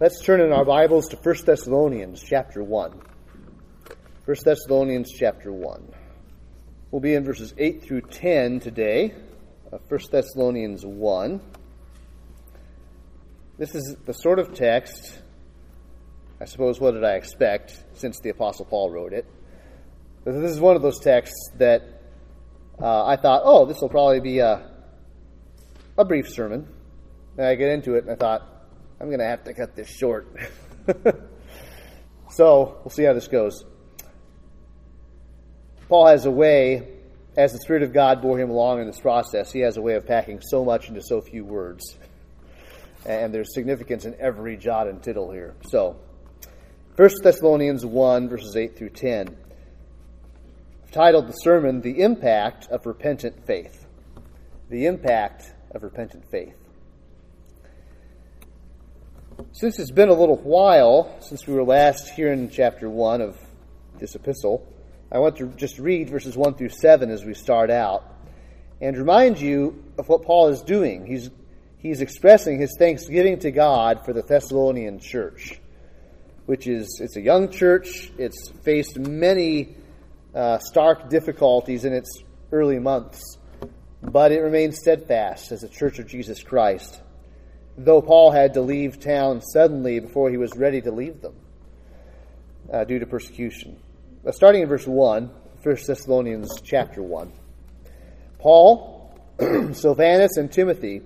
Let's turn in our Bibles to 1 Thessalonians chapter 1. 1 Thessalonians chapter 1. We'll be in verses 8 through 10 today of 1 Thessalonians 1. This is the sort of text, I suppose, what did I expect since the Apostle Paul wrote it? But this is one of those texts that uh, I thought, oh, this will probably be a, a brief sermon. And I get into it and I thought, I'm going to have to cut this short. so we'll see how this goes. Paul has a way, as the Spirit of God bore him along in this process, he has a way of packing so much into so few words. And there's significance in every jot and tittle here. So, 1 Thessalonians 1, verses 8 through 10. I've titled the sermon, The Impact of Repentant Faith. The Impact of Repentant Faith. Since it's been a little while since we were last here in chapter 1 of this epistle, I want to just read verses 1 through 7 as we start out and remind you of what Paul is doing. He's, he's expressing his thanksgiving to God for the Thessalonian church, which is it's a young church. It's faced many uh, stark difficulties in its early months, but it remains steadfast as a church of Jesus Christ though Paul had to leave town suddenly before he was ready to leave them uh, due to persecution. Uh, starting in verse 1, 1 Thessalonians chapter 1. Paul, Silvanus, and Timothy,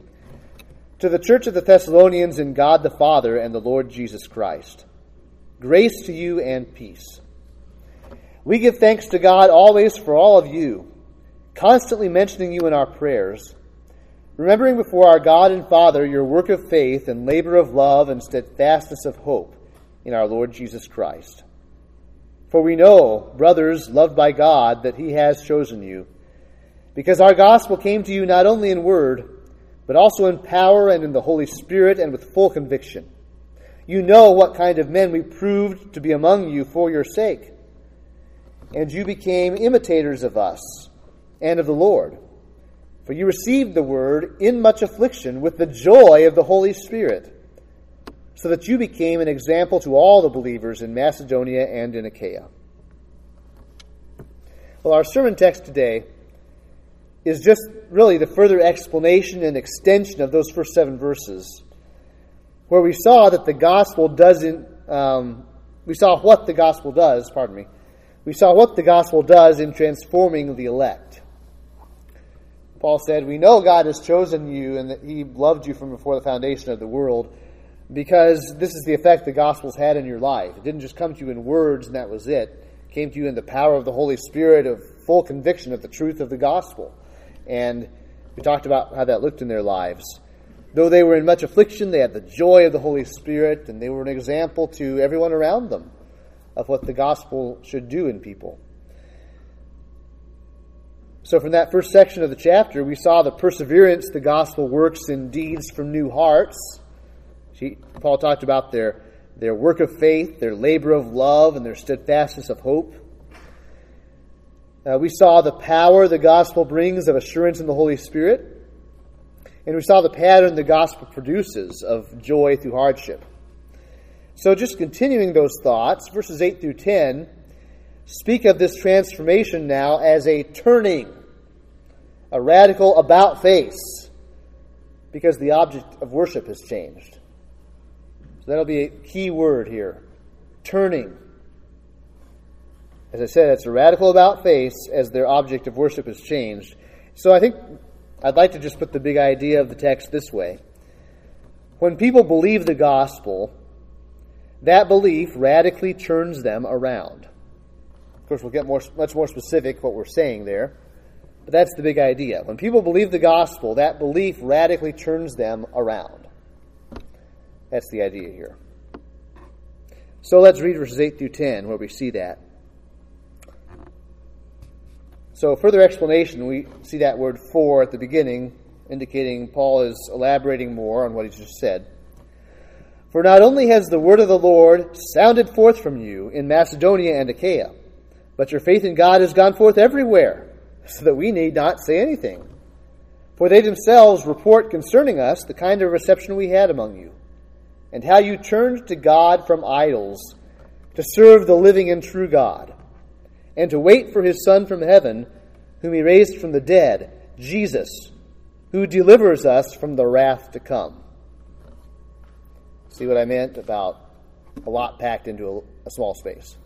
to the church of the Thessalonians in God the Father and the Lord Jesus Christ. Grace to you and peace. We give thanks to God always for all of you, constantly mentioning you in our prayers remembering before our God and Father your work of faith and labor of love and steadfastness of hope in our Lord Jesus Christ. For we know, brothers loved by God, that He has chosen you, because our gospel came to you not only in word, but also in power and in the Holy Spirit and with full conviction. You know what kind of men we proved to be among you for your sake. And you became imitators of us and of the Lord for you received the word in much affliction with the joy of the Holy Spirit, so that you became an example to all the believers in Macedonia and in Achaia. Well, our sermon text today is just really the further explanation and extension of those first seven verses, where we saw that the gospel doesn't, um, we saw what the gospel does, pardon me, we saw what the gospel does in transforming the elect. Paul said, We know God has chosen you and that He loved you from before the foundation of the world because this is the effect the gospel's had in your life. It didn't just come to you in words and that was it. It came to you in the power of the Holy Spirit of full conviction of the truth of the gospel. And we talked about how that looked in their lives. Though they were in much affliction, they had the joy of the Holy Spirit and they were an example to everyone around them of what the gospel should do in people. So, from that first section of the chapter, we saw the perseverance the gospel works in deeds from new hearts. Paul talked about their, their work of faith, their labor of love, and their steadfastness of hope. Uh, we saw the power the gospel brings of assurance in the Holy Spirit. And we saw the pattern the gospel produces of joy through hardship. So, just continuing those thoughts, verses 8 through 10 speak of this transformation now as a turning, a radical about face, because the object of worship has changed. So that'll be a key word here turning. As I said, it's a radical about face as their object of worship has changed. So I think I'd like to just put the big idea of the text this way. When people believe the gospel, that belief radically turns them around course, we'll get more, much more specific what we're saying there. But that's the big idea. When people believe the gospel, that belief radically turns them around. That's the idea here. So let's read verses 8 through 10 where we see that. So, further explanation, we see that word for at the beginning, indicating Paul is elaborating more on what he's just said. For not only has the word of the Lord sounded forth from you in Macedonia and Achaia, but your faith in God has gone forth everywhere, so that we need not say anything. For they themselves report concerning us the kind of reception we had among you, and how you turned to God from idols to serve the living and true God, and to wait for his Son from heaven, whom he raised from the dead, Jesus, who delivers us from the wrath to come. See what I meant about a lot packed into a, a small space?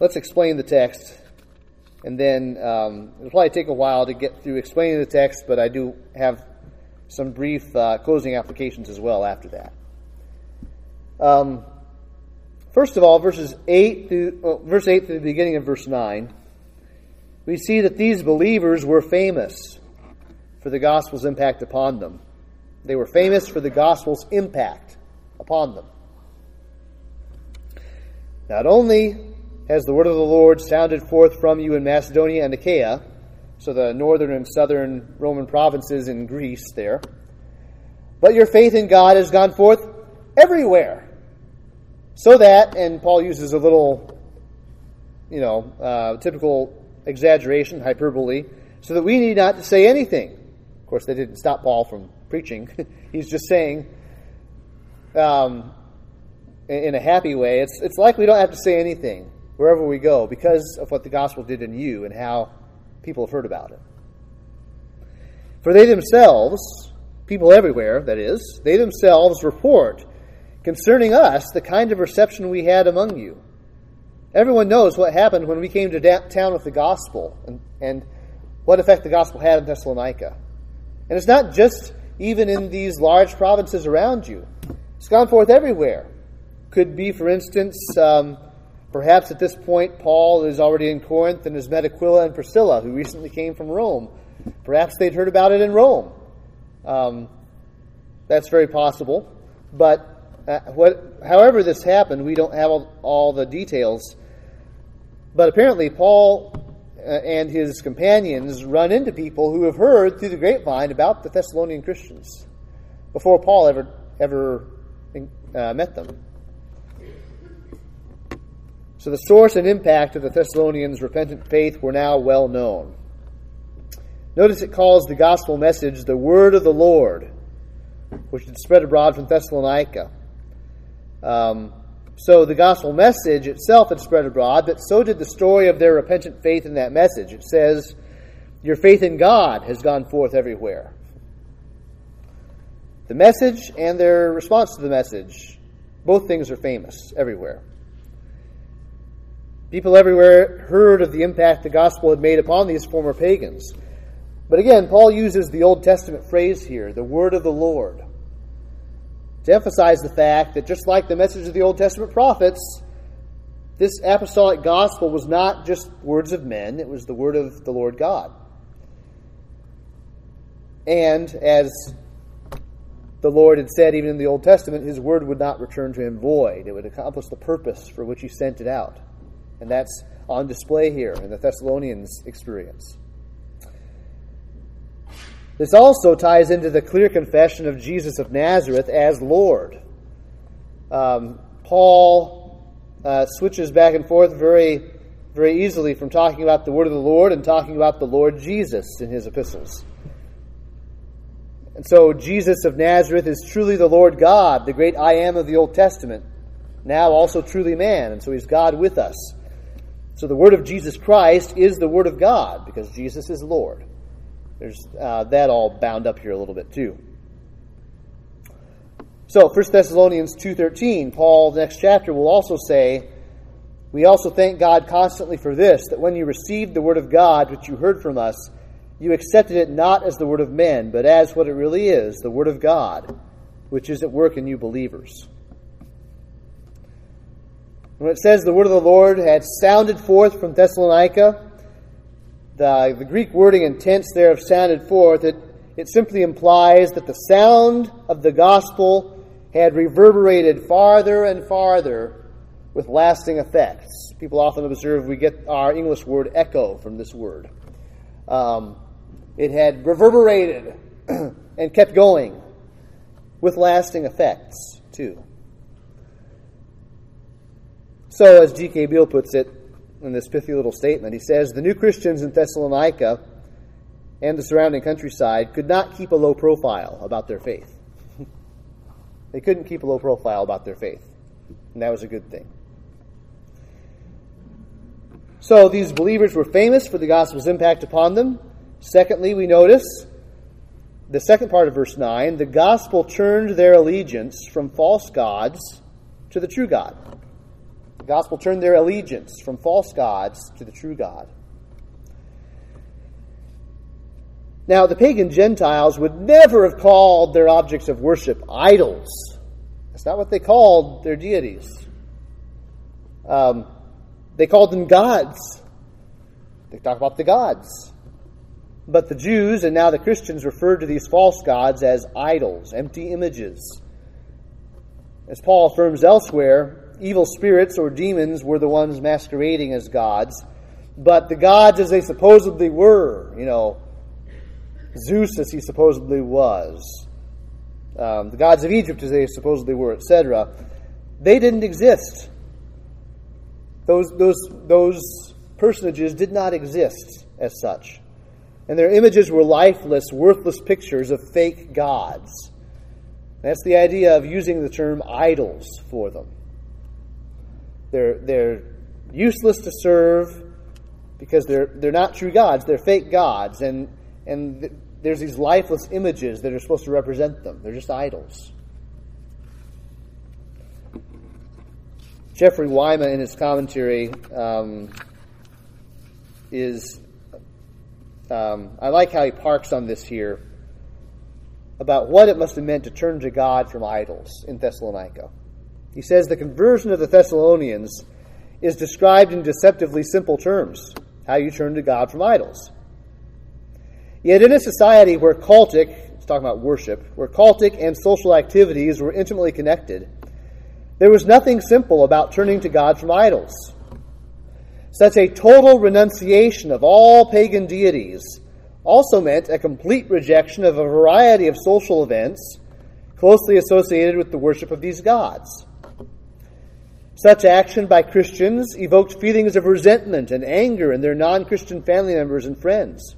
Let's explain the text, and then um, it'll probably take a while to get through explaining the text, but I do have some brief uh, closing applications as well after that. Um, first of all, verses eight through uh, verse eight through the beginning of verse nine, we see that these believers were famous for the gospel's impact upon them. They were famous for the gospel's impact upon them. Not only has the word of the Lord sounded forth from you in Macedonia and Achaia, so the northern and southern Roman provinces in Greece there. But your faith in God has gone forth everywhere. So that, and Paul uses a little, you know, uh, typical exaggeration, hyperbole, so that we need not to say anything. Of course, they didn't stop Paul from preaching. He's just saying, um, in a happy way, it's, it's like we don't have to say anything wherever we go because of what the gospel did in you and how people have heard about it. For they themselves, people everywhere, that is, they themselves report concerning us the kind of reception we had among you. Everyone knows what happened when we came to da- town with the gospel and, and what effect the gospel had in Thessalonica. And it's not just even in these large provinces around you, it's gone forth everywhere. Could be, for instance, um, Perhaps at this point, Paul is already in Corinth and has met Aquila and Priscilla, who recently came from Rome. Perhaps they'd heard about it in Rome. Um, that's very possible. But uh, what, however this happened, we don't have all, all the details. But apparently, Paul uh, and his companions run into people who have heard through the grapevine about the Thessalonian Christians before Paul ever ever uh, met them. So the source and impact of the Thessalonians' repentant faith were now well known. Notice it calls the gospel message the word of the Lord, which had spread abroad from Thessalonica. Um, so the gospel message itself had spread abroad, but so did the story of their repentant faith in that message. It says, Your faith in God has gone forth everywhere. The message and their response to the message, both things are famous everywhere. People everywhere heard of the impact the gospel had made upon these former pagans. But again, Paul uses the Old Testament phrase here, the word of the Lord, to emphasize the fact that just like the message of the Old Testament prophets, this apostolic gospel was not just words of men, it was the word of the Lord God. And as the Lord had said, even in the Old Testament, his word would not return to him void. It would accomplish the purpose for which he sent it out. And that's on display here in the Thessalonians' experience. This also ties into the clear confession of Jesus of Nazareth as Lord. Um, Paul uh, switches back and forth very, very easily from talking about the word of the Lord and talking about the Lord Jesus in his epistles. And so Jesus of Nazareth is truly the Lord God, the great I am of the Old Testament, now also truly man, and so he's God with us. So the word of Jesus Christ is the word of God because Jesus is Lord. There's uh, that all bound up here a little bit too. So 1 Thessalonians 2:13, Paul the next chapter will also say, "We also thank God constantly for this that when you received the word of God which you heard from us, you accepted it not as the word of men, but as what it really is, the word of God, which is at work in you believers." When it says the word of the Lord had sounded forth from Thessalonica, the, the Greek wording and tense there of sounded forth, it, it simply implies that the sound of the gospel had reverberated farther and farther with lasting effects. People often observe we get our English word echo from this word. Um, it had reverberated and kept going with lasting effects, too. So, as G.K. Beale puts it in this pithy little statement, he says the new Christians in Thessalonica and the surrounding countryside could not keep a low profile about their faith. They couldn't keep a low profile about their faith, and that was a good thing. So these believers were famous for the gospel's impact upon them. Secondly, we notice the second part of verse 9 the gospel turned their allegiance from false gods to the true God. The gospel turned their allegiance from false gods to the true God. Now, the pagan Gentiles would never have called their objects of worship idols. That's not what they called their deities. Um, they called them gods. They talk about the gods. But the Jews and now the Christians referred to these false gods as idols, empty images. As Paul affirms elsewhere, evil spirits or demons were the ones masquerading as gods, but the gods as they supposedly were, you know, Zeus as he supposedly was, um, the gods of Egypt as they supposedly were, etc., they didn't exist. Those, those, those personages did not exist as such. And their images were lifeless, worthless pictures of fake gods. That's the idea of using the term idols for them. They're, they're useless to serve because they're, they're not true gods, they're fake gods. And, and th- there's these lifeless images that are supposed to represent them. They're just idols. Jeffrey Weima, in his commentary, um, is. Um, I like how he parks on this here about what it must have meant to turn to God from idols in Thessalonica. He says the conversion of the Thessalonians is described in deceptively simple terms how you turn to God from idols. Yet in a society where cultic, it's talking about worship, where cultic and social activities were intimately connected, there was nothing simple about turning to God from idols. Such a total renunciation of all pagan deities also meant a complete rejection of a variety of social events closely associated with the worship of these gods. Such action by Christians evoked feelings of resentment and anger in their non Christian family members and friends.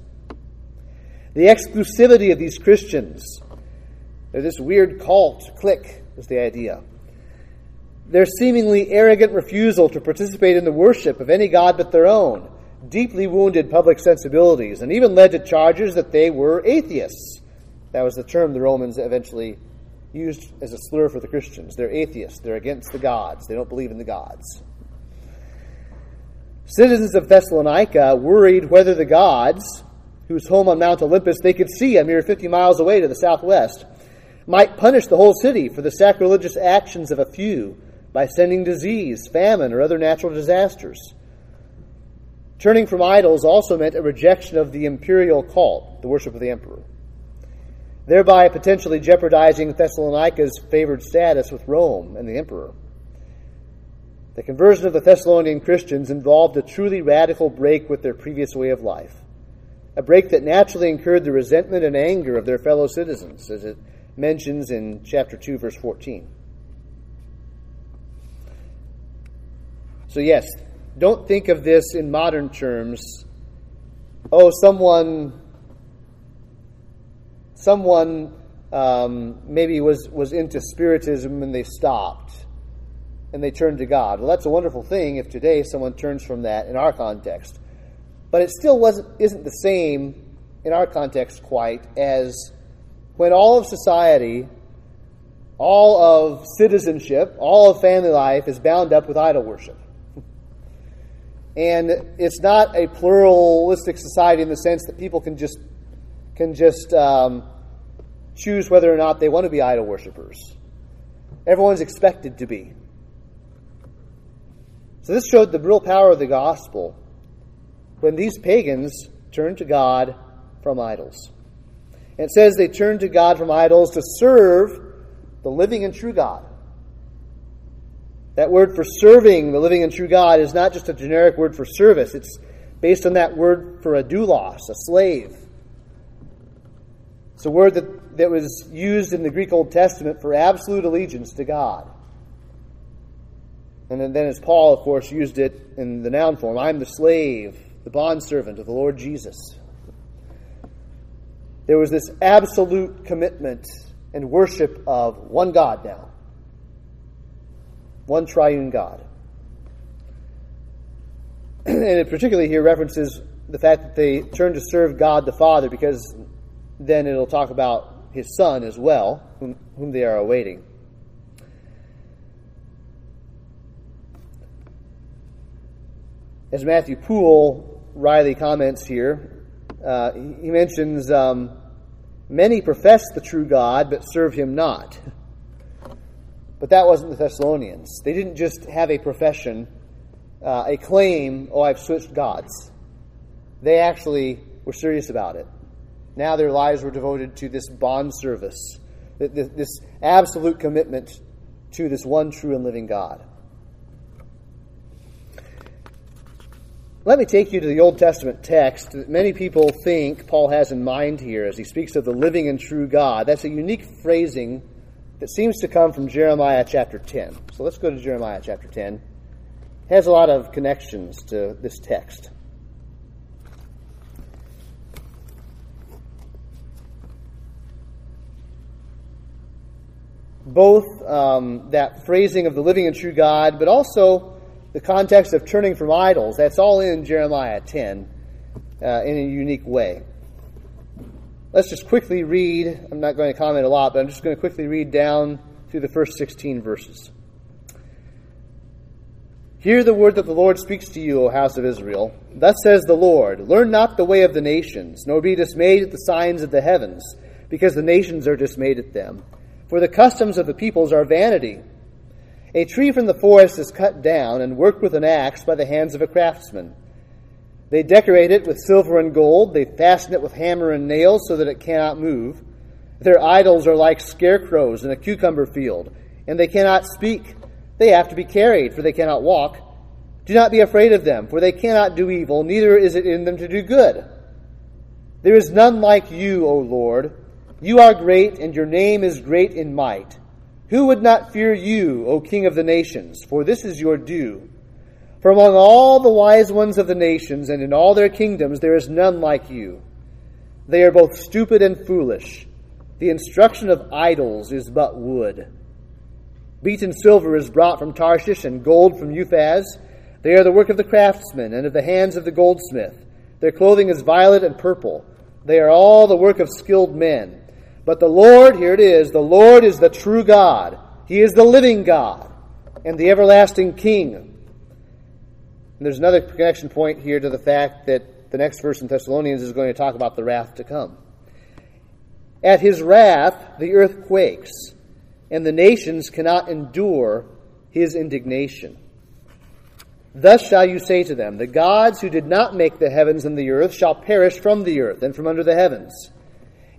The exclusivity of these Christians, they're this weird cult, clique, was the idea their seemingly arrogant refusal to participate in the worship of any god but their own deeply wounded public sensibilities and even led to charges that they were atheists. That was the term the Romans eventually used as a slur for the Christians. They're atheists, they're against the gods, they don't believe in the gods. Citizens of Thessalonica worried whether the gods, whose home on Mount Olympus they could see a mere 50 miles away to the southwest, might punish the whole city for the sacrilegious actions of a few by sending disease, famine, or other natural disasters. Turning from idols also meant a rejection of the imperial cult, the worship of the emperor, thereby potentially jeopardizing Thessalonica's favored status with Rome and the emperor. The conversion of the Thessalonian Christians involved a truly radical break with their previous way of life, a break that naturally incurred the resentment and anger of their fellow citizens, as it mentions in chapter 2, verse 14. So, yes, don't think of this in modern terms. Oh, someone, someone um, maybe was, was into Spiritism and they stopped and they turned to God. Well, that's a wonderful thing if today someone turns from that in our context. But it still wasn't, isn't the same in our context quite as when all of society, all of citizenship, all of family life is bound up with idol worship. And it's not a pluralistic society in the sense that people can just can just um, choose whether or not they want to be idol worshippers. Everyone's expected to be. So this showed the real power of the gospel when these pagans turned to God from idols. And it says they turned to God from idols to serve the living and true God. That word for serving the living and true God is not just a generic word for service, it's based on that word for a doulos, a slave. It's a word that, that was used in the Greek Old Testament for absolute allegiance to God. And then, then as Paul, of course, used it in the noun form I'm the slave, the bondservant of the Lord Jesus. There was this absolute commitment and worship of one God now. One triune God. and it particularly here references the fact that they turn to serve God the Father because then it'll talk about his Son as well, whom, whom they are awaiting. As Matthew Poole Riley comments here, uh, he mentions um, many profess the true God but serve him not. But that wasn't the Thessalonians. They didn't just have a profession, uh, a claim, oh, I've switched gods. They actually were serious about it. Now their lives were devoted to this bond service, this absolute commitment to this one true and living God. Let me take you to the Old Testament text that many people think Paul has in mind here as he speaks of the living and true God. That's a unique phrasing that seems to come from Jeremiah chapter 10. So let's go to Jeremiah chapter 10. It has a lot of connections to this text. Both um, that phrasing of the living and true God, but also the context of turning from idols. That's all in Jeremiah 10 uh, in a unique way. Let's just quickly read. I'm not going to comment a lot, but I'm just going to quickly read down through the first 16 verses. Hear the word that the Lord speaks to you, O house of Israel. Thus says the Lord Learn not the way of the nations, nor be dismayed at the signs of the heavens, because the nations are dismayed at them. For the customs of the peoples are vanity a tree from the forest is cut down and worked with an axe by the hands of a craftsman. They decorate it with silver and gold. They fasten it with hammer and nails so that it cannot move. Their idols are like scarecrows in a cucumber field, and they cannot speak. They have to be carried, for they cannot walk. Do not be afraid of them, for they cannot do evil, neither is it in them to do good. There is none like you, O Lord. You are great, and your name is great in might. Who would not fear you, O King of the nations? For this is your due. For among all the wise ones of the nations and in all their kingdoms there is none like you. They are both stupid and foolish. The instruction of idols is but wood. Beaten silver is brought from Tarshish and gold from Uphaz. They are the work of the craftsman and of the hands of the goldsmith. Their clothing is violet and purple. They are all the work of skilled men. But the Lord, here it is, the Lord is the true God. He is the living God and the everlasting King. And there's another connection point here to the fact that the next verse in Thessalonians is going to talk about the wrath to come. At his wrath, the earth quakes, and the nations cannot endure his indignation. Thus shall you say to them, The gods who did not make the heavens and the earth shall perish from the earth and from under the heavens.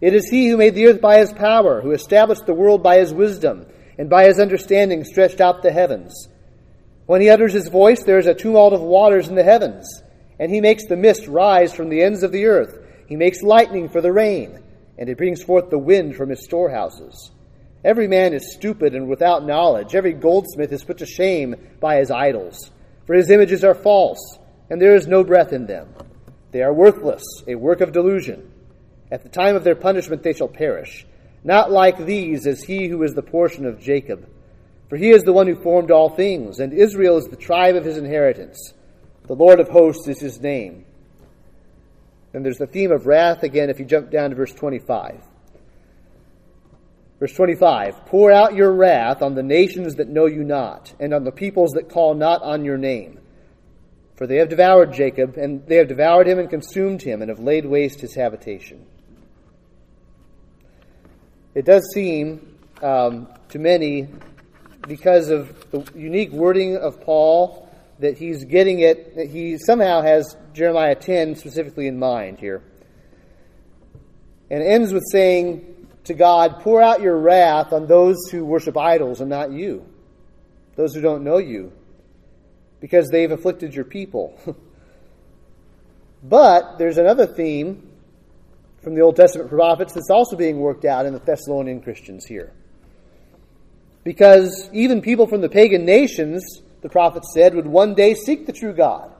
It is he who made the earth by his power, who established the world by his wisdom, and by his understanding stretched out the heavens. When he utters his voice, there is a tumult of waters in the heavens, and he makes the mist rise from the ends of the earth. He makes lightning for the rain, and he brings forth the wind from his storehouses. Every man is stupid and without knowledge. Every goldsmith is put to shame by his idols. For his images are false, and there is no breath in them. They are worthless, a work of delusion. At the time of their punishment they shall perish. Not like these is he who is the portion of Jacob. For he is the one who formed all things, and Israel is the tribe of his inheritance. The Lord of hosts is his name. And there's the theme of wrath again if you jump down to verse 25. Verse 25 Pour out your wrath on the nations that know you not, and on the peoples that call not on your name. For they have devoured Jacob, and they have devoured him and consumed him, and have laid waste his habitation. It does seem um, to many, because of the unique wording of Paul, that he's getting it, that he somehow has Jeremiah 10 specifically in mind here. And ends with saying to God, Pour out your wrath on those who worship idols and not you, those who don't know you, because they've afflicted your people. but there's another theme from the Old Testament prophets that's also being worked out in the Thessalonian Christians here. Because even people from the pagan nations, the prophets said, would one day seek the true God.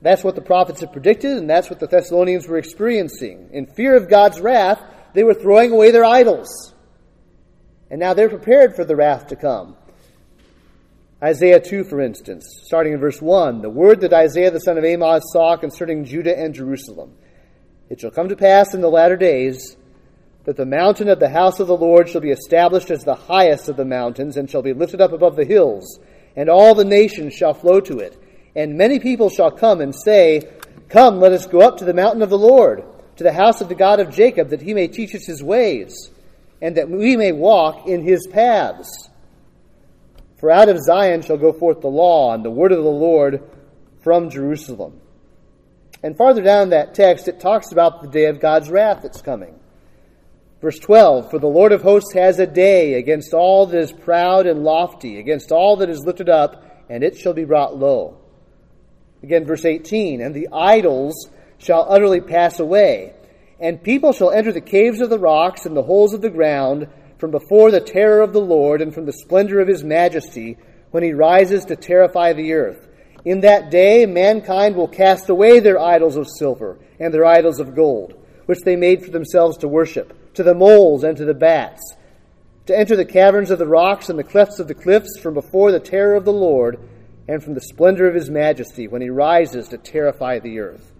That's what the prophets had predicted, and that's what the Thessalonians were experiencing. In fear of God's wrath, they were throwing away their idols. And now they're prepared for the wrath to come. Isaiah 2, for instance, starting in verse 1, the word that Isaiah the son of Amoz saw concerning Judah and Jerusalem. It shall come to pass in the latter days that the mountain of the house of the Lord shall be established as the highest of the mountains, and shall be lifted up above the hills, and all the nations shall flow to it. And many people shall come and say, Come, let us go up to the mountain of the Lord, to the house of the God of Jacob, that he may teach us his ways, and that we may walk in his paths. For out of Zion shall go forth the law, and the word of the Lord from Jerusalem. And farther down that text, it talks about the day of God's wrath that's coming. Verse 12 For the Lord of hosts has a day against all that is proud and lofty, against all that is lifted up, and it shall be brought low. Again, verse 18 And the idols shall utterly pass away, and people shall enter the caves of the rocks and the holes of the ground from before the terror of the Lord and from the splendor of his majesty when he rises to terrify the earth. In that day, mankind will cast away their idols of silver and their idols of gold, which they made for themselves to worship to the moles and to the bats, to enter the caverns of the rocks and the clefts of the cliffs from before the terror of the Lord and from the splendor of his majesty when he rises to terrify the earth.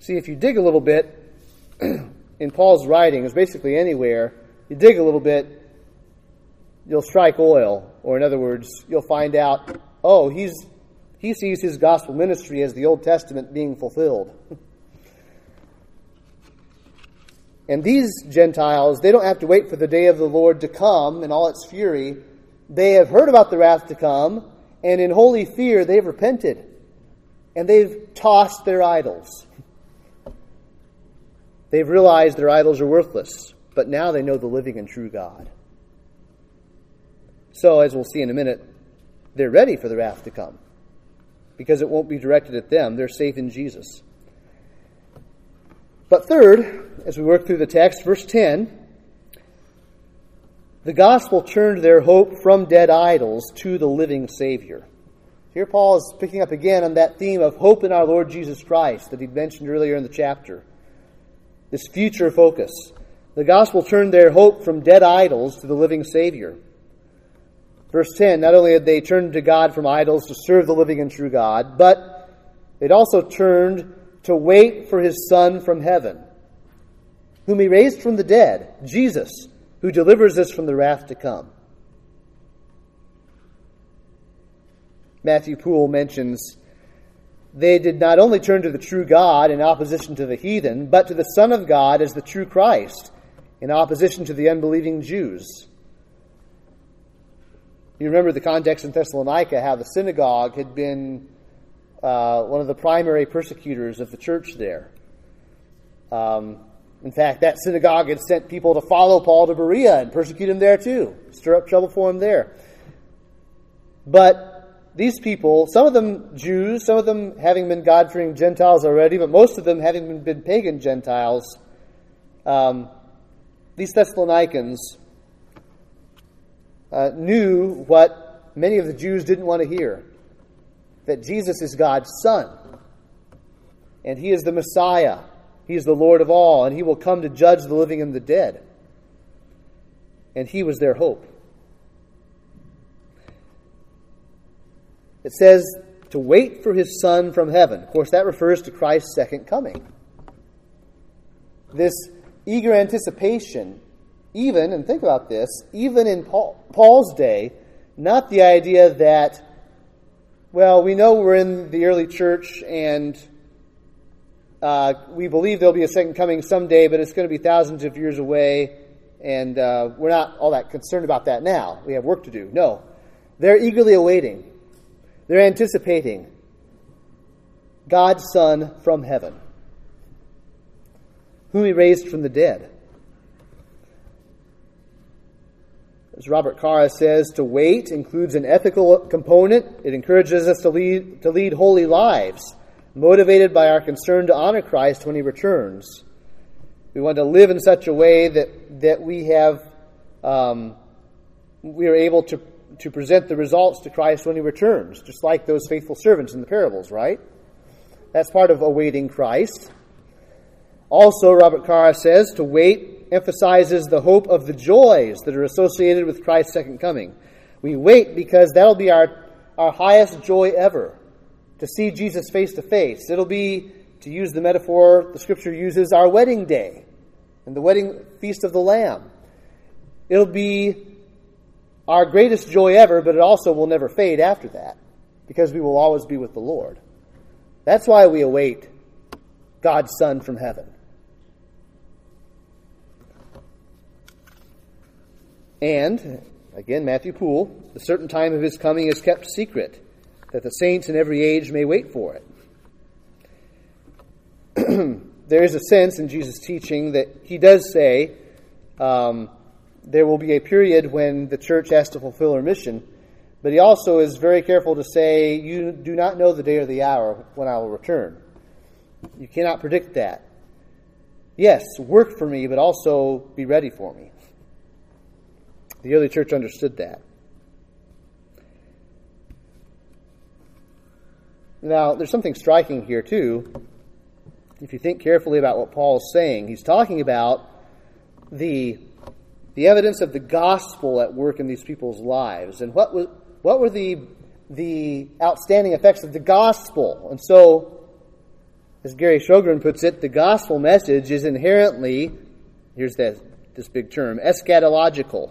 See, if you dig a little bit in Paul's writings, basically anywhere, you dig a little bit, you'll strike oil, or in other words, you'll find out, oh, he's, he sees his gospel ministry as the Old Testament being fulfilled. And these Gentiles, they don't have to wait for the day of the Lord to come in all its fury. They have heard about the wrath to come, and in holy fear, they've repented. And they've tossed their idols. They've realized their idols are worthless, but now they know the living and true God. So, as we'll see in a minute, they're ready for the wrath to come because it won't be directed at them. They're safe in Jesus. But third, as we work through the text, verse 10, the gospel turned their hope from dead idols to the living Savior. Here, Paul is picking up again on that theme of hope in our Lord Jesus Christ that he'd mentioned earlier in the chapter. This future focus. The gospel turned their hope from dead idols to the living Savior. Verse 10 Not only had they turned to God from idols to serve the living and true God, but it also turned to wait for his Son from heaven, whom he raised from the dead, Jesus, who delivers us from the wrath to come. Matthew Poole mentions they did not only turn to the true God in opposition to the heathen, but to the Son of God as the true Christ in opposition to the unbelieving Jews. You remember the context in Thessalonica, how the synagogue had been uh, one of the primary persecutors of the church there. Um, in fact, that synagogue had sent people to follow Paul to Berea and persecute him there too, stir up trouble for him there. But these people, some of them Jews, some of them having been God fearing Gentiles already, but most of them having been pagan Gentiles, um, these Thessalonians uh, knew what many of the Jews didn't want to hear that Jesus is God's Son. And He is the Messiah. He is the Lord of all, and He will come to judge the living and the dead. And He was their hope. It says to wait for His Son from heaven. Of course, that refers to Christ's second coming. This eager anticipation, even, and think about this, even in Paul, Paul's day, not the idea that well, we know we're in the early church and uh, we believe there'll be a second coming someday, but it's going to be thousands of years away, and uh, we're not all that concerned about that now. We have work to do. No. They're eagerly awaiting, they're anticipating God's Son from heaven, whom He raised from the dead. As Robert Carr says, to wait includes an ethical component. It encourages us to lead, to lead holy lives, motivated by our concern to honor Christ when he returns. We want to live in such a way that, that we have um, we are able to, to present the results to Christ when he returns, just like those faithful servants in the parables, right? That's part of awaiting Christ. Also, Robert Carr says to wait emphasizes the hope of the joys that are associated with Christ's second coming. We wait because that'll be our, our highest joy ever to see Jesus face to face. It'll be, to use the metaphor the scripture uses, our wedding day and the wedding feast of the Lamb. It'll be our greatest joy ever, but it also will never fade after that because we will always be with the Lord. That's why we await God's Son from heaven. And, again, Matthew Poole, the certain time of his coming is kept secret, that the saints in every age may wait for it. there is a sense in Jesus' teaching that he does say um, there will be a period when the church has to fulfill her mission, but he also is very careful to say, You do not know the day or the hour when I will return. You cannot predict that. Yes, work for me, but also be ready for me. The early church understood that. Now, there's something striking here, too. If you think carefully about what Paul is saying, he's talking about the, the evidence of the gospel at work in these people's lives. And what, was, what were the, the outstanding effects of the gospel? And so, as Gary Shogren puts it, the gospel message is inherently, here's that, this big term, eschatological.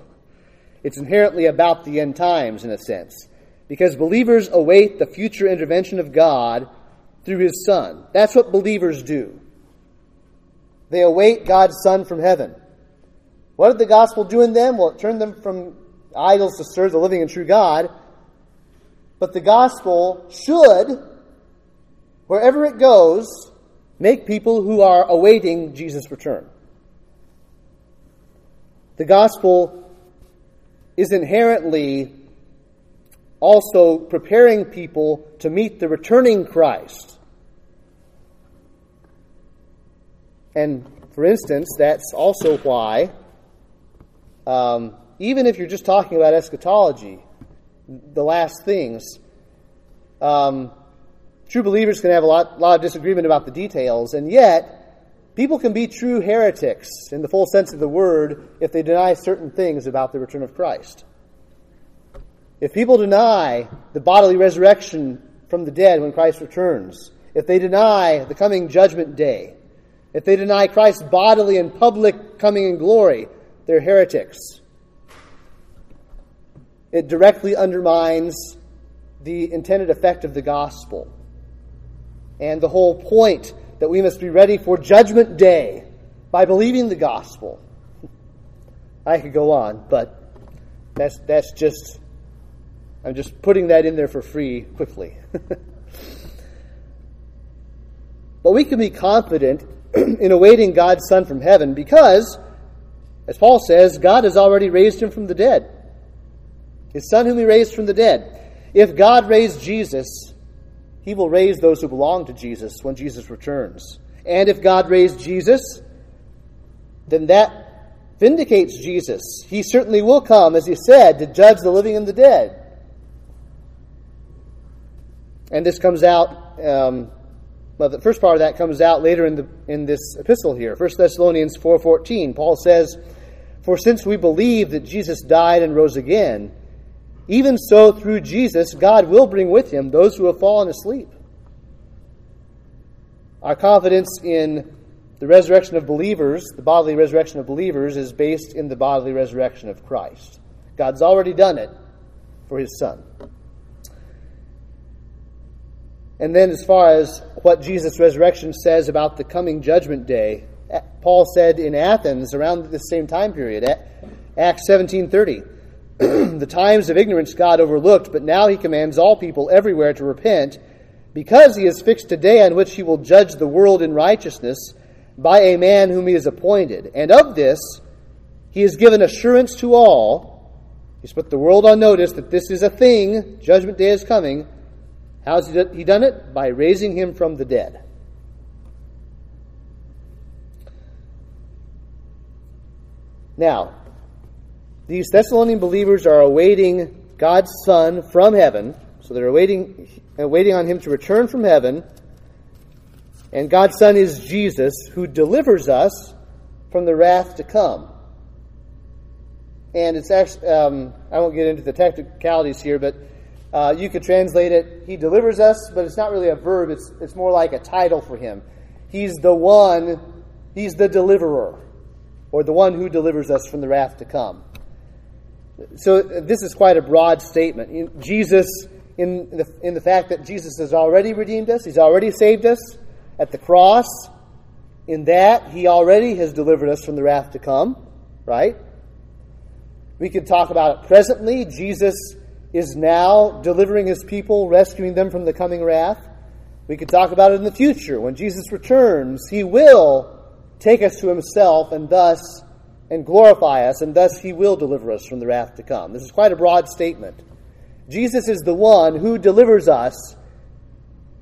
It's inherently about the end times, in a sense, because believers await the future intervention of God through His Son. That's what believers do. They await God's Son from heaven. What did the gospel do in them? Well, it turned them from idols to serve the living and true God. But the gospel should, wherever it goes, make people who are awaiting Jesus' return. The gospel is inherently also preparing people to meet the returning Christ. And for instance, that's also why, um, even if you're just talking about eschatology, the last things, um, true believers can have a lot, lot of disagreement about the details, and yet, People can be true heretics in the full sense of the word if they deny certain things about the return of Christ. If people deny the bodily resurrection from the dead when Christ returns, if they deny the coming judgment day, if they deny Christ's bodily and public coming in glory, they're heretics. It directly undermines the intended effect of the gospel and the whole point that we must be ready for Judgment Day by believing the gospel. I could go on, but that's, that's just, I'm just putting that in there for free quickly. but we can be confident in awaiting God's Son from heaven because, as Paul says, God has already raised him from the dead. His Son, whom he raised from the dead. If God raised Jesus, he will raise those who belong to Jesus when Jesus returns. And if God raised Jesus, then that vindicates Jesus. He certainly will come, as he said, to judge the living and the dead. And this comes out, um, well, the first part of that comes out later in, the, in this epistle here. 1 Thessalonians 4.14, Paul says, For since we believe that Jesus died and rose again, even so, through Jesus, God will bring with him those who have fallen asleep. Our confidence in the resurrection of believers, the bodily resurrection of believers, is based in the bodily resurrection of Christ. God's already done it for his Son. And then, as far as what Jesus' resurrection says about the coming judgment day, Paul said in Athens around the same time period, Acts 17:30. the times of ignorance God overlooked, but now he commands all people everywhere to repent, because he has fixed a day on which he will judge the world in righteousness by a man whom he has appointed. And of this he has given assurance to all. He's put the world on notice that this is a thing, judgment day is coming. How has he done it? By raising him from the dead. Now, these Thessalonian believers are awaiting God's Son from heaven. So they're awaiting, waiting on him to return from heaven. And God's Son is Jesus, who delivers us from the wrath to come. And it's actually, um, I won't get into the technicalities here, but uh, you could translate it, He delivers us, but it's not really a verb, it's, it's more like a title for Him. He's the one, He's the deliverer, or the one who delivers us from the wrath to come. So uh, this is quite a broad statement. Jesus, in the, in the fact that Jesus has already redeemed us, He's already saved us at the cross. In that, He already has delivered us from the wrath to come, right? We could talk about it presently. Jesus is now delivering his people, rescuing them from the coming wrath. We could talk about it in the future. When Jesus returns, he will take us to himself and thus and glorify us, and thus he will deliver us from the wrath to come. This is quite a broad statement. Jesus is the one who delivers us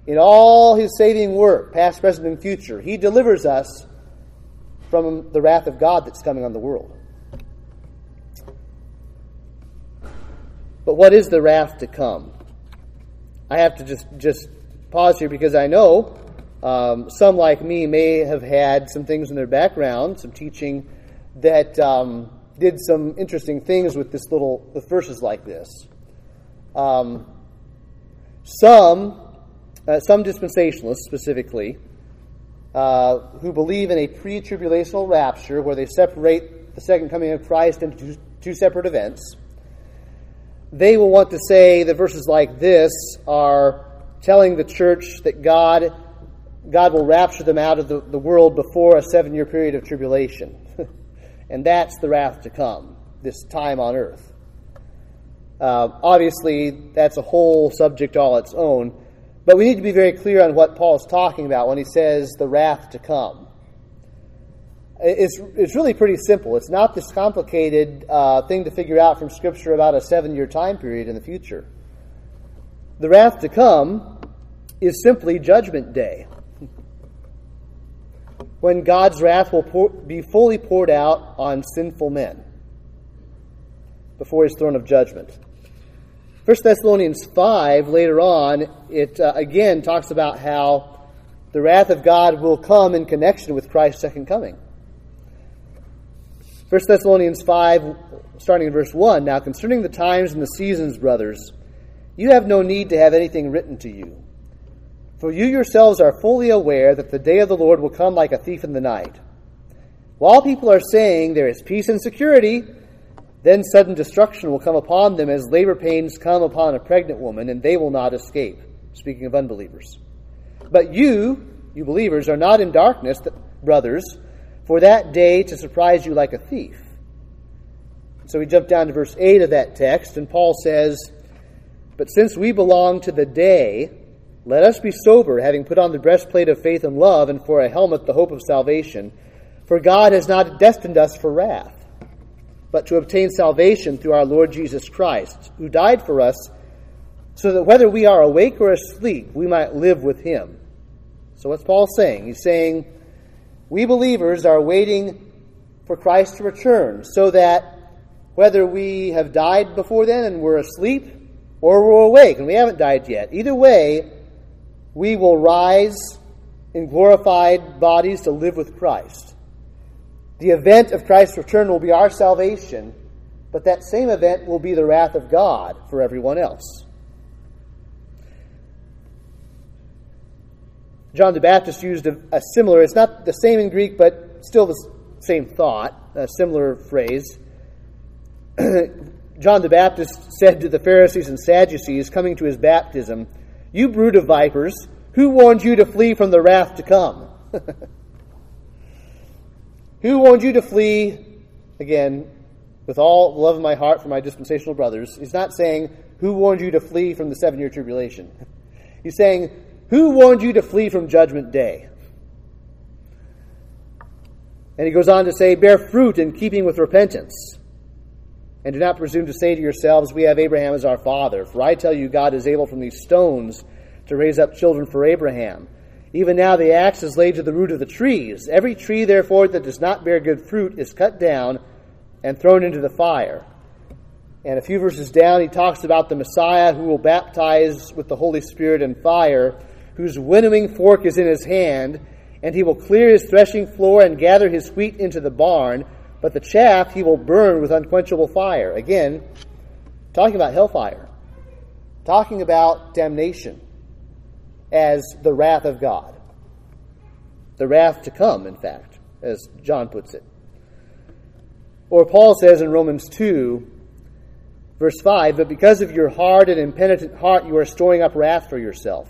in all his saving work, past, present, and future. He delivers us from the wrath of God that's coming on the world. But what is the wrath to come? I have to just, just pause here because I know um, some, like me, may have had some things in their background, some teaching that um, did some interesting things with this little with verses like this. Um, some, uh, some dispensationalists specifically, uh, who believe in a pre-tribulational rapture where they separate the second coming of Christ into two, two separate events they will want to say that verses like this are telling the church that God, God will rapture them out of the, the world before a seven year period of tribulation. And that's the wrath to come, this time on earth. Uh, obviously, that's a whole subject all its own, but we need to be very clear on what Paul is talking about when he says the wrath to come. It's, it's really pretty simple. It's not this complicated uh, thing to figure out from Scripture about a seven year time period in the future. The wrath to come is simply Judgment Day, when God's wrath will pour, be fully poured out on sinful men before his throne of judgment. 1 Thessalonians 5, later on, it uh, again talks about how the wrath of God will come in connection with Christ's second coming. 1 Thessalonians 5, starting in verse 1 Now concerning the times and the seasons, brothers, you have no need to have anything written to you. For you yourselves are fully aware that the day of the Lord will come like a thief in the night. While people are saying there is peace and security, then sudden destruction will come upon them as labor pains come upon a pregnant woman, and they will not escape. Speaking of unbelievers. But you, you believers, are not in darkness, brothers for that day to surprise you like a thief. So we jump down to verse 8 of that text, and Paul says, But since we belong to the day, let us be sober, having put on the breastplate of faith and love, and for a helmet the hope of salvation. For God has not destined us for wrath, but to obtain salvation through our Lord Jesus Christ, who died for us, so that whether we are awake or asleep, we might live with him. So what's Paul saying? He's saying, we believers are waiting for Christ to return so that whether we have died before then and we're asleep or we're awake and we haven't died yet, either way, we will rise in glorified bodies to live with Christ. The event of Christ's return will be our salvation, but that same event will be the wrath of God for everyone else. John the Baptist used a, a, similar, it's not the same in Greek, but still the same thought, a similar phrase. John the Baptist said to the Pharisees and Sadducees coming to his baptism, You brood of vipers, who warned you to flee from the wrath to come? who warned you to flee, again, with all the love of my heart for my dispensational brothers? He's not saying, Who warned you to flee from the seven year tribulation? He's saying, who warned you to flee from judgment day? And he goes on to say, Bear fruit in keeping with repentance. And do not presume to say to yourselves, We have Abraham as our father. For I tell you, God is able from these stones to raise up children for Abraham. Even now the axe is laid to the root of the trees. Every tree, therefore, that does not bear good fruit is cut down and thrown into the fire. And a few verses down, he talks about the Messiah who will baptize with the Holy Spirit and fire whose winnowing fork is in his hand, and he will clear his threshing floor and gather his wheat into the barn, but the chaff he will burn with unquenchable fire. Again, talking about hellfire, talking about damnation as the wrath of God. The wrath to come, in fact, as John puts it. Or Paul says in Romans 2, verse 5, But because of your hard and impenitent heart, you are storing up wrath for yourself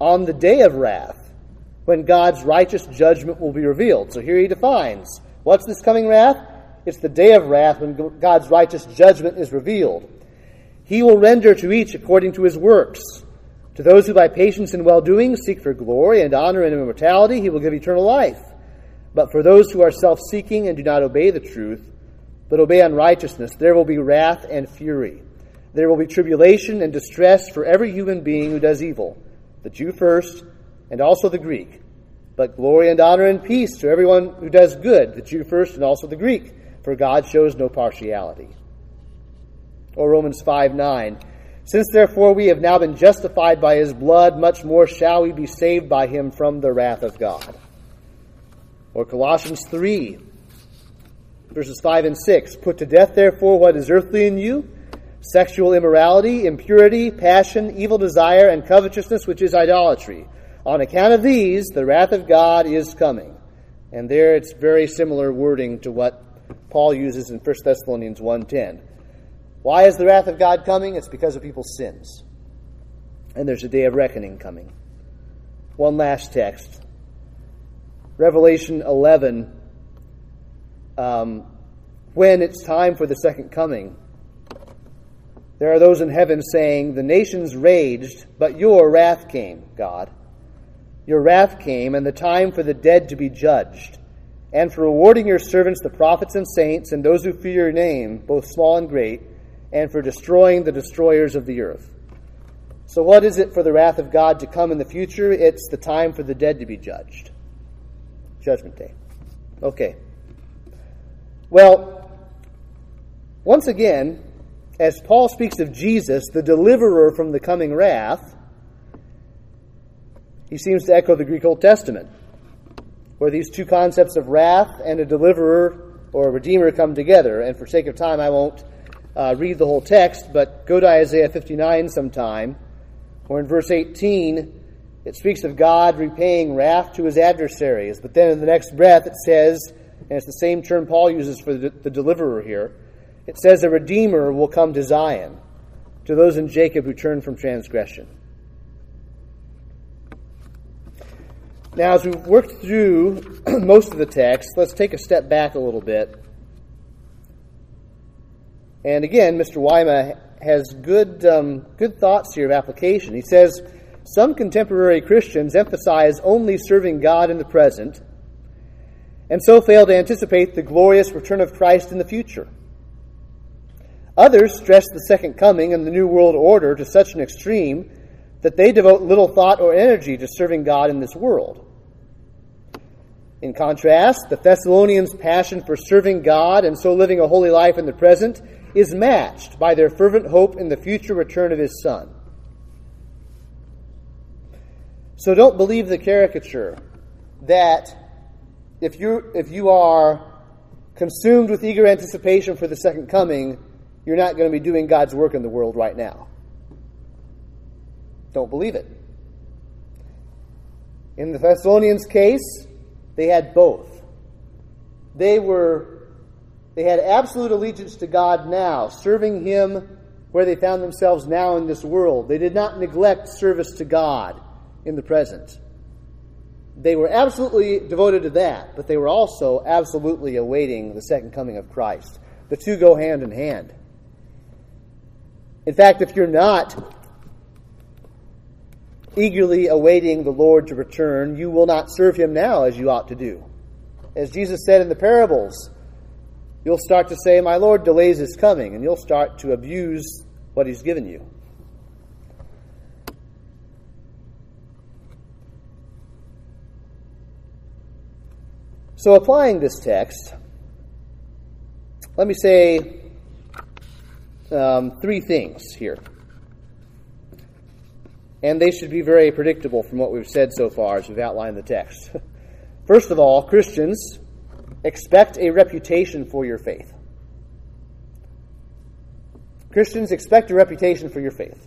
on the day of wrath, when God's righteous judgment will be revealed. So here he defines what's this coming wrath? It's the day of wrath when God's righteous judgment is revealed. He will render to each according to his works. To those who by patience and well doing seek for glory and honor and immortality, he will give eternal life. But for those who are self seeking and do not obey the truth, but obey unrighteousness, there will be wrath and fury. There will be tribulation and distress for every human being who does evil, the Jew first, and also the Greek. But glory and honor and peace to everyone who does good, the Jew first and also the Greek, for God shows no partiality. Or Romans 5 9. Since therefore we have now been justified by his blood, much more shall we be saved by him from the wrath of God. Or Colossians 3, verses 5 and 6. Put to death therefore what is earthly in you sexual immorality, impurity, passion, evil desire, and covetousness, which is idolatry. On account of these, the wrath of God is coming. And there it's very similar wording to what Paul uses in 1 Thessalonians 1.10. Why is the wrath of God coming? It's because of people's sins. And there's a day of reckoning coming. One last text. Revelation 11. Um, when it's time for the second coming, there are those in heaven saying, The nations raged, but your wrath came, God. Your wrath came, and the time for the dead to be judged, and for rewarding your servants, the prophets and saints, and those who fear your name, both small and great and for destroying the destroyers of the earth. So, what is it for the wrath of God to come in the future? It's the time for the dead to be judged. Judgment Day. Okay. Well, once again, as Paul speaks of Jesus, the deliverer from the coming wrath, he seems to echo the Greek Old Testament, where these two concepts of wrath and a deliverer or a redeemer come together. And for sake of time, I won't uh, read the whole text, but go to Isaiah 59 sometime, where in verse 18 it speaks of God repaying wrath to his adversaries. But then in the next breath it says, and it's the same term Paul uses for the, the deliverer here, it says, A redeemer will come to Zion, to those in Jacob who turn from transgression. Now, as we've worked through most of the text, let's take a step back a little bit and again, Mr. Weima has good, um, good thoughts here of application. He says, Some contemporary Christians emphasize only serving God in the present, and so fail to anticipate the glorious return of Christ in the future. Others stress the second coming and the New World Order to such an extreme that they devote little thought or energy to serving God in this world. In contrast, the Thessalonians' passion for serving God and so living a holy life in the present is matched by their fervent hope in the future return of his Son. So don't believe the caricature that if you, if you are consumed with eager anticipation for the second coming, you're not going to be doing God's work in the world right now. Don't believe it. In the Thessalonians' case, they had both. They were they had absolute allegiance to God now, serving Him where they found themselves now in this world. They did not neglect service to God in the present. They were absolutely devoted to that, but they were also absolutely awaiting the second coming of Christ. The two go hand in hand. In fact, if you're not eagerly awaiting the Lord to return, you will not serve him now as you ought to do. As Jesus said in the parables, you'll start to say, My Lord delays his coming, and you'll start to abuse what he's given you. So, applying this text, let me say um, three things here. And they should be very predictable from what we've said so far as we've outlined the text. First of all, Christians expect a reputation for your faith. Christians expect a reputation for your faith.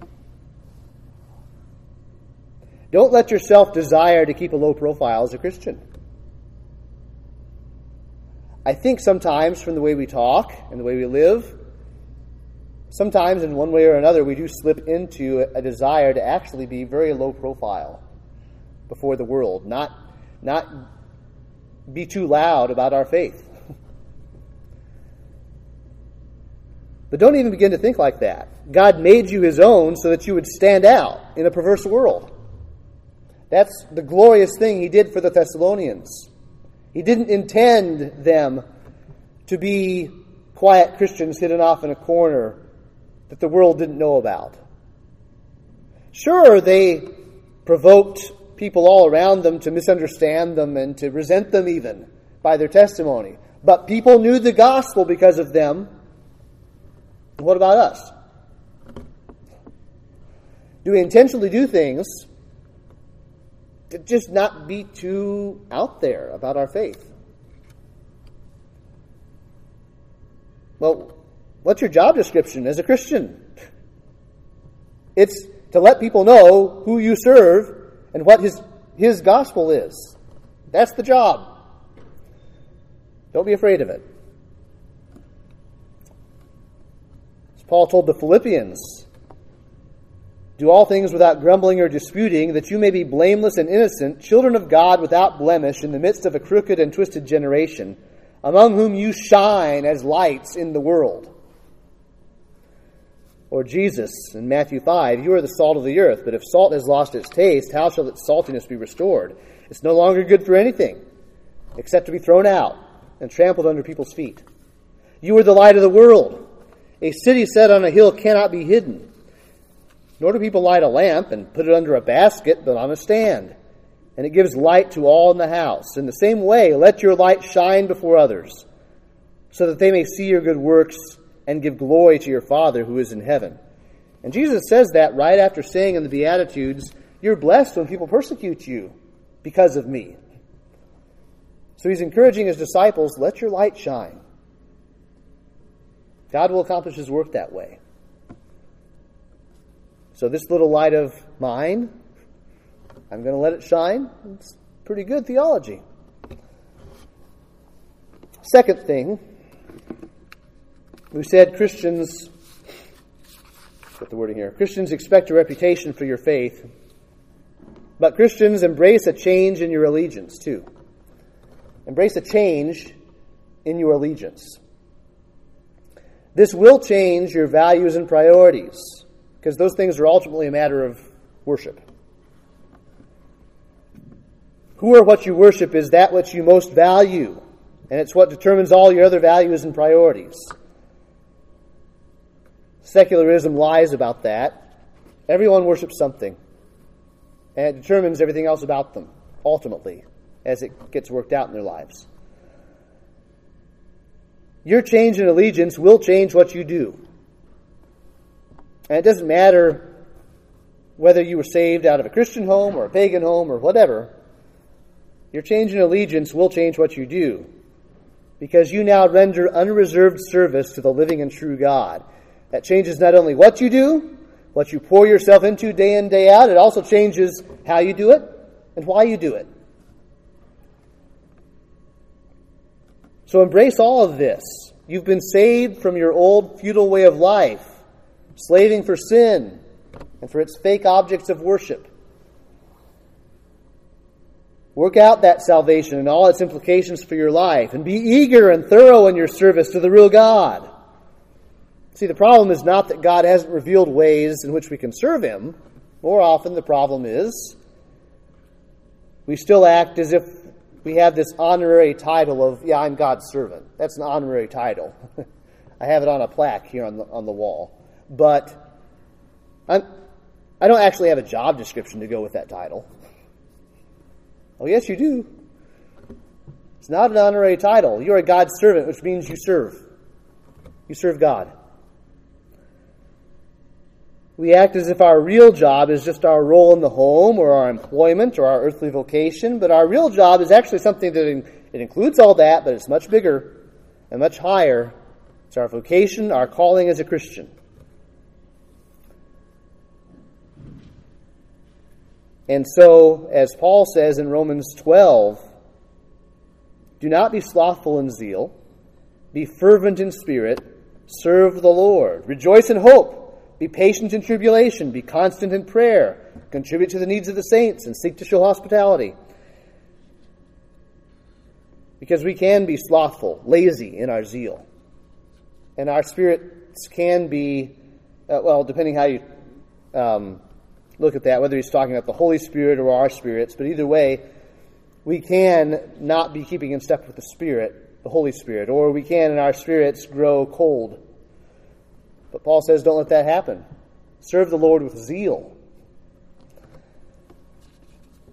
Don't let yourself desire to keep a low profile as a Christian. I think sometimes from the way we talk and the way we live, sometimes in one way or another we do slip into a desire to actually be very low profile before the world, not not be too loud about our faith. But don't even begin to think like that. God made you his own so that you would stand out in a perverse world. That's the glorious thing he did for the Thessalonians. He didn't intend them to be quiet Christians hidden off in a corner that the world didn't know about. Sure, they provoked people all around them to misunderstand them and to resent them even by their testimony. But people knew the gospel because of them. What about us? Do we intentionally do things to just not be too out there about our faith? Well, what's your job description as a Christian? It's to let people know who you serve and what his, his gospel is. That's the job. Don't be afraid of it. As Paul told the Philippians, do all things without grumbling or disputing, that you may be blameless and innocent, children of God without blemish, in the midst of a crooked and twisted generation, among whom you shine as lights in the world or Jesus in Matthew 5, You are the salt of the earth, but if salt has lost its taste, how shall its saltiness be restored? It's no longer good for anything except to be thrown out and trampled under people's feet. You are the light of the world. A city set on a hill cannot be hidden. Nor do people light a lamp and put it under a basket, but on a stand. And it gives light to all in the house. In the same way, let your light shine before others, so that they may see your good works and give glory to your Father who is in heaven. And Jesus says that right after saying in the Beatitudes, You're blessed when people persecute you because of me. So he's encouraging his disciples, Let your light shine. God will accomplish his work that way. So this little light of mine, I'm going to let it shine. It's pretty good theology. Second thing, we said Christians, put the wording here, Christians expect a reputation for your faith, but Christians embrace a change in your allegiance too. Embrace a change in your allegiance. This will change your values and priorities, because those things are ultimately a matter of worship. Who or what you worship is that which you most value, and it's what determines all your other values and priorities. Secularism lies about that. Everyone worships something, and it determines everything else about them, ultimately, as it gets worked out in their lives. Your change in allegiance will change what you do. And it doesn't matter whether you were saved out of a Christian home or a pagan home or whatever. Your change in allegiance will change what you do because you now render unreserved service to the living and true God. That changes not only what you do, what you pour yourself into day in, day out, it also changes how you do it and why you do it. So embrace all of this. You've been saved from your old futile way of life, slaving for sin and for its fake objects of worship. Work out that salvation and all its implications for your life, and be eager and thorough in your service to the real God. See, the problem is not that God hasn't revealed ways in which we can serve Him. More often, the problem is we still act as if we have this honorary title of, yeah, I'm God's servant. That's an honorary title. I have it on a plaque here on the, on the wall. But I'm, I don't actually have a job description to go with that title. Oh, yes, you do. It's not an honorary title. You're a God's servant, which means you serve. You serve God. We act as if our real job is just our role in the home or our employment or our earthly vocation, but our real job is actually something that in, it includes all that, but it's much bigger and much higher. It's our vocation, our calling as a Christian. And so, as Paul says in Romans 12, do not be slothful in zeal, be fervent in spirit, serve the Lord, rejoice in hope be patient in tribulation. Be constant in prayer. Contribute to the needs of the saints and seek to show hospitality. Because we can be slothful, lazy in our zeal. And our spirits can be, uh, well, depending how you um, look at that, whether he's talking about the Holy Spirit or our spirits, but either way, we can not be keeping in step with the Spirit, the Holy Spirit, or we can in our spirits grow cold but Paul says, don't let that happen. Serve the Lord with zeal.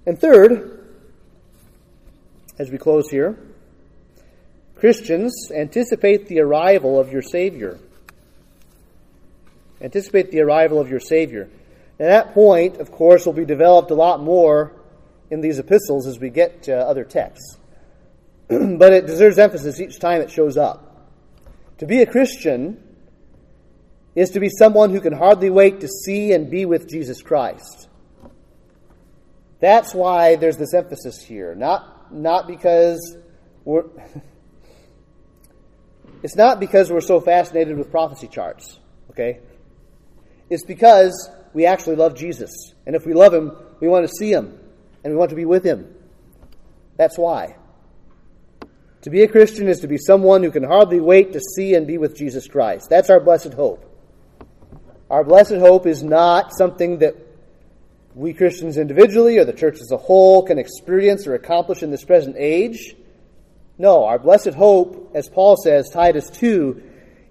And third, as we close here, Christians anticipate the arrival of your Savior. Anticipate the arrival of your Savior. And that point, of course, will be developed a lot more in these epistles as we get to other texts. but it deserves emphasis each time it shows up. To be a Christian is to be someone who can hardly wait to see and be with Jesus Christ. That's why there's this emphasis here. Not, not because we're. it's not because we're so fascinated with prophecy charts, okay? It's because we actually love Jesus. And if we love him, we want to see him and we want to be with him. That's why. To be a Christian is to be someone who can hardly wait to see and be with Jesus Christ. That's our blessed hope. Our blessed hope is not something that we Christians individually or the church as a whole can experience or accomplish in this present age. No, our blessed hope, as Paul says, Titus 2,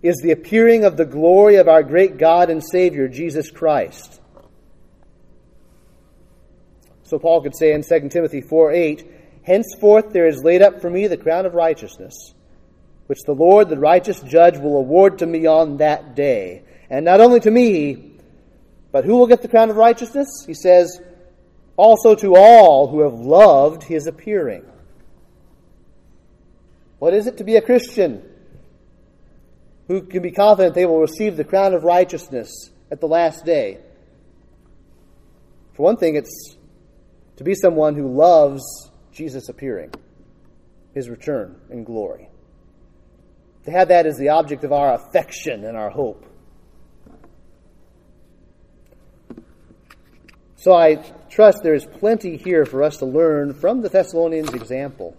is the appearing of the glory of our great God and Savior, Jesus Christ. So Paul could say in 2 Timothy 4 8, Henceforth there is laid up for me the crown of righteousness, which the Lord, the righteous judge, will award to me on that day and not only to me, but who will get the crown of righteousness? He says, also to all who have loved his appearing. What is it to be a Christian who can be confident they will receive the crown of righteousness at the last day? For one thing, it's to be someone who loves Jesus appearing, his return in glory. To have that as the object of our affection and our hope. So I trust there is plenty here for us to learn from the Thessalonians' example.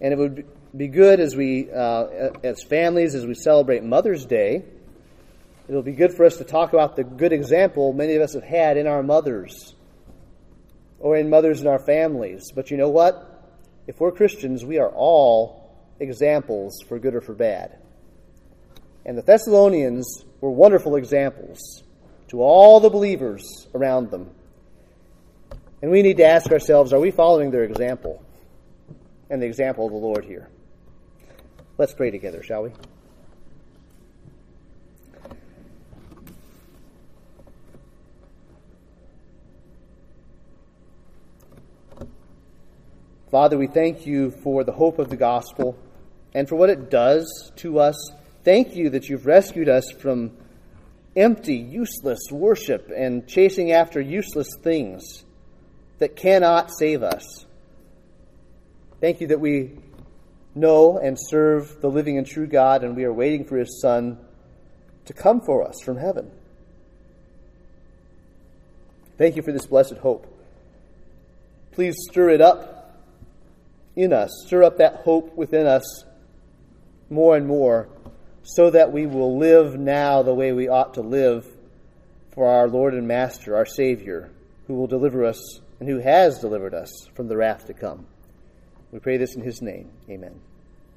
And it would be good as we, uh, as families, as we celebrate Mother's Day, it'll be good for us to talk about the good example many of us have had in our mothers or in mothers in our families. But you know what? If we're Christians, we are all examples for good or for bad. And the Thessalonians were wonderful examples to all the believers around them. And we need to ask ourselves are we following their example and the example of the Lord here? Let's pray together, shall we? Father, we thank you for the hope of the gospel and for what it does to us Thank you that you've rescued us from empty, useless worship and chasing after useless things that cannot save us. Thank you that we know and serve the living and true God, and we are waiting for His Son to come for us from heaven. Thank you for this blessed hope. Please stir it up in us, stir up that hope within us more and more so that we will live now the way we ought to live for our Lord and Master, our Savior, who will deliver us and who has delivered us from the wrath to come. We pray this in His name. Amen.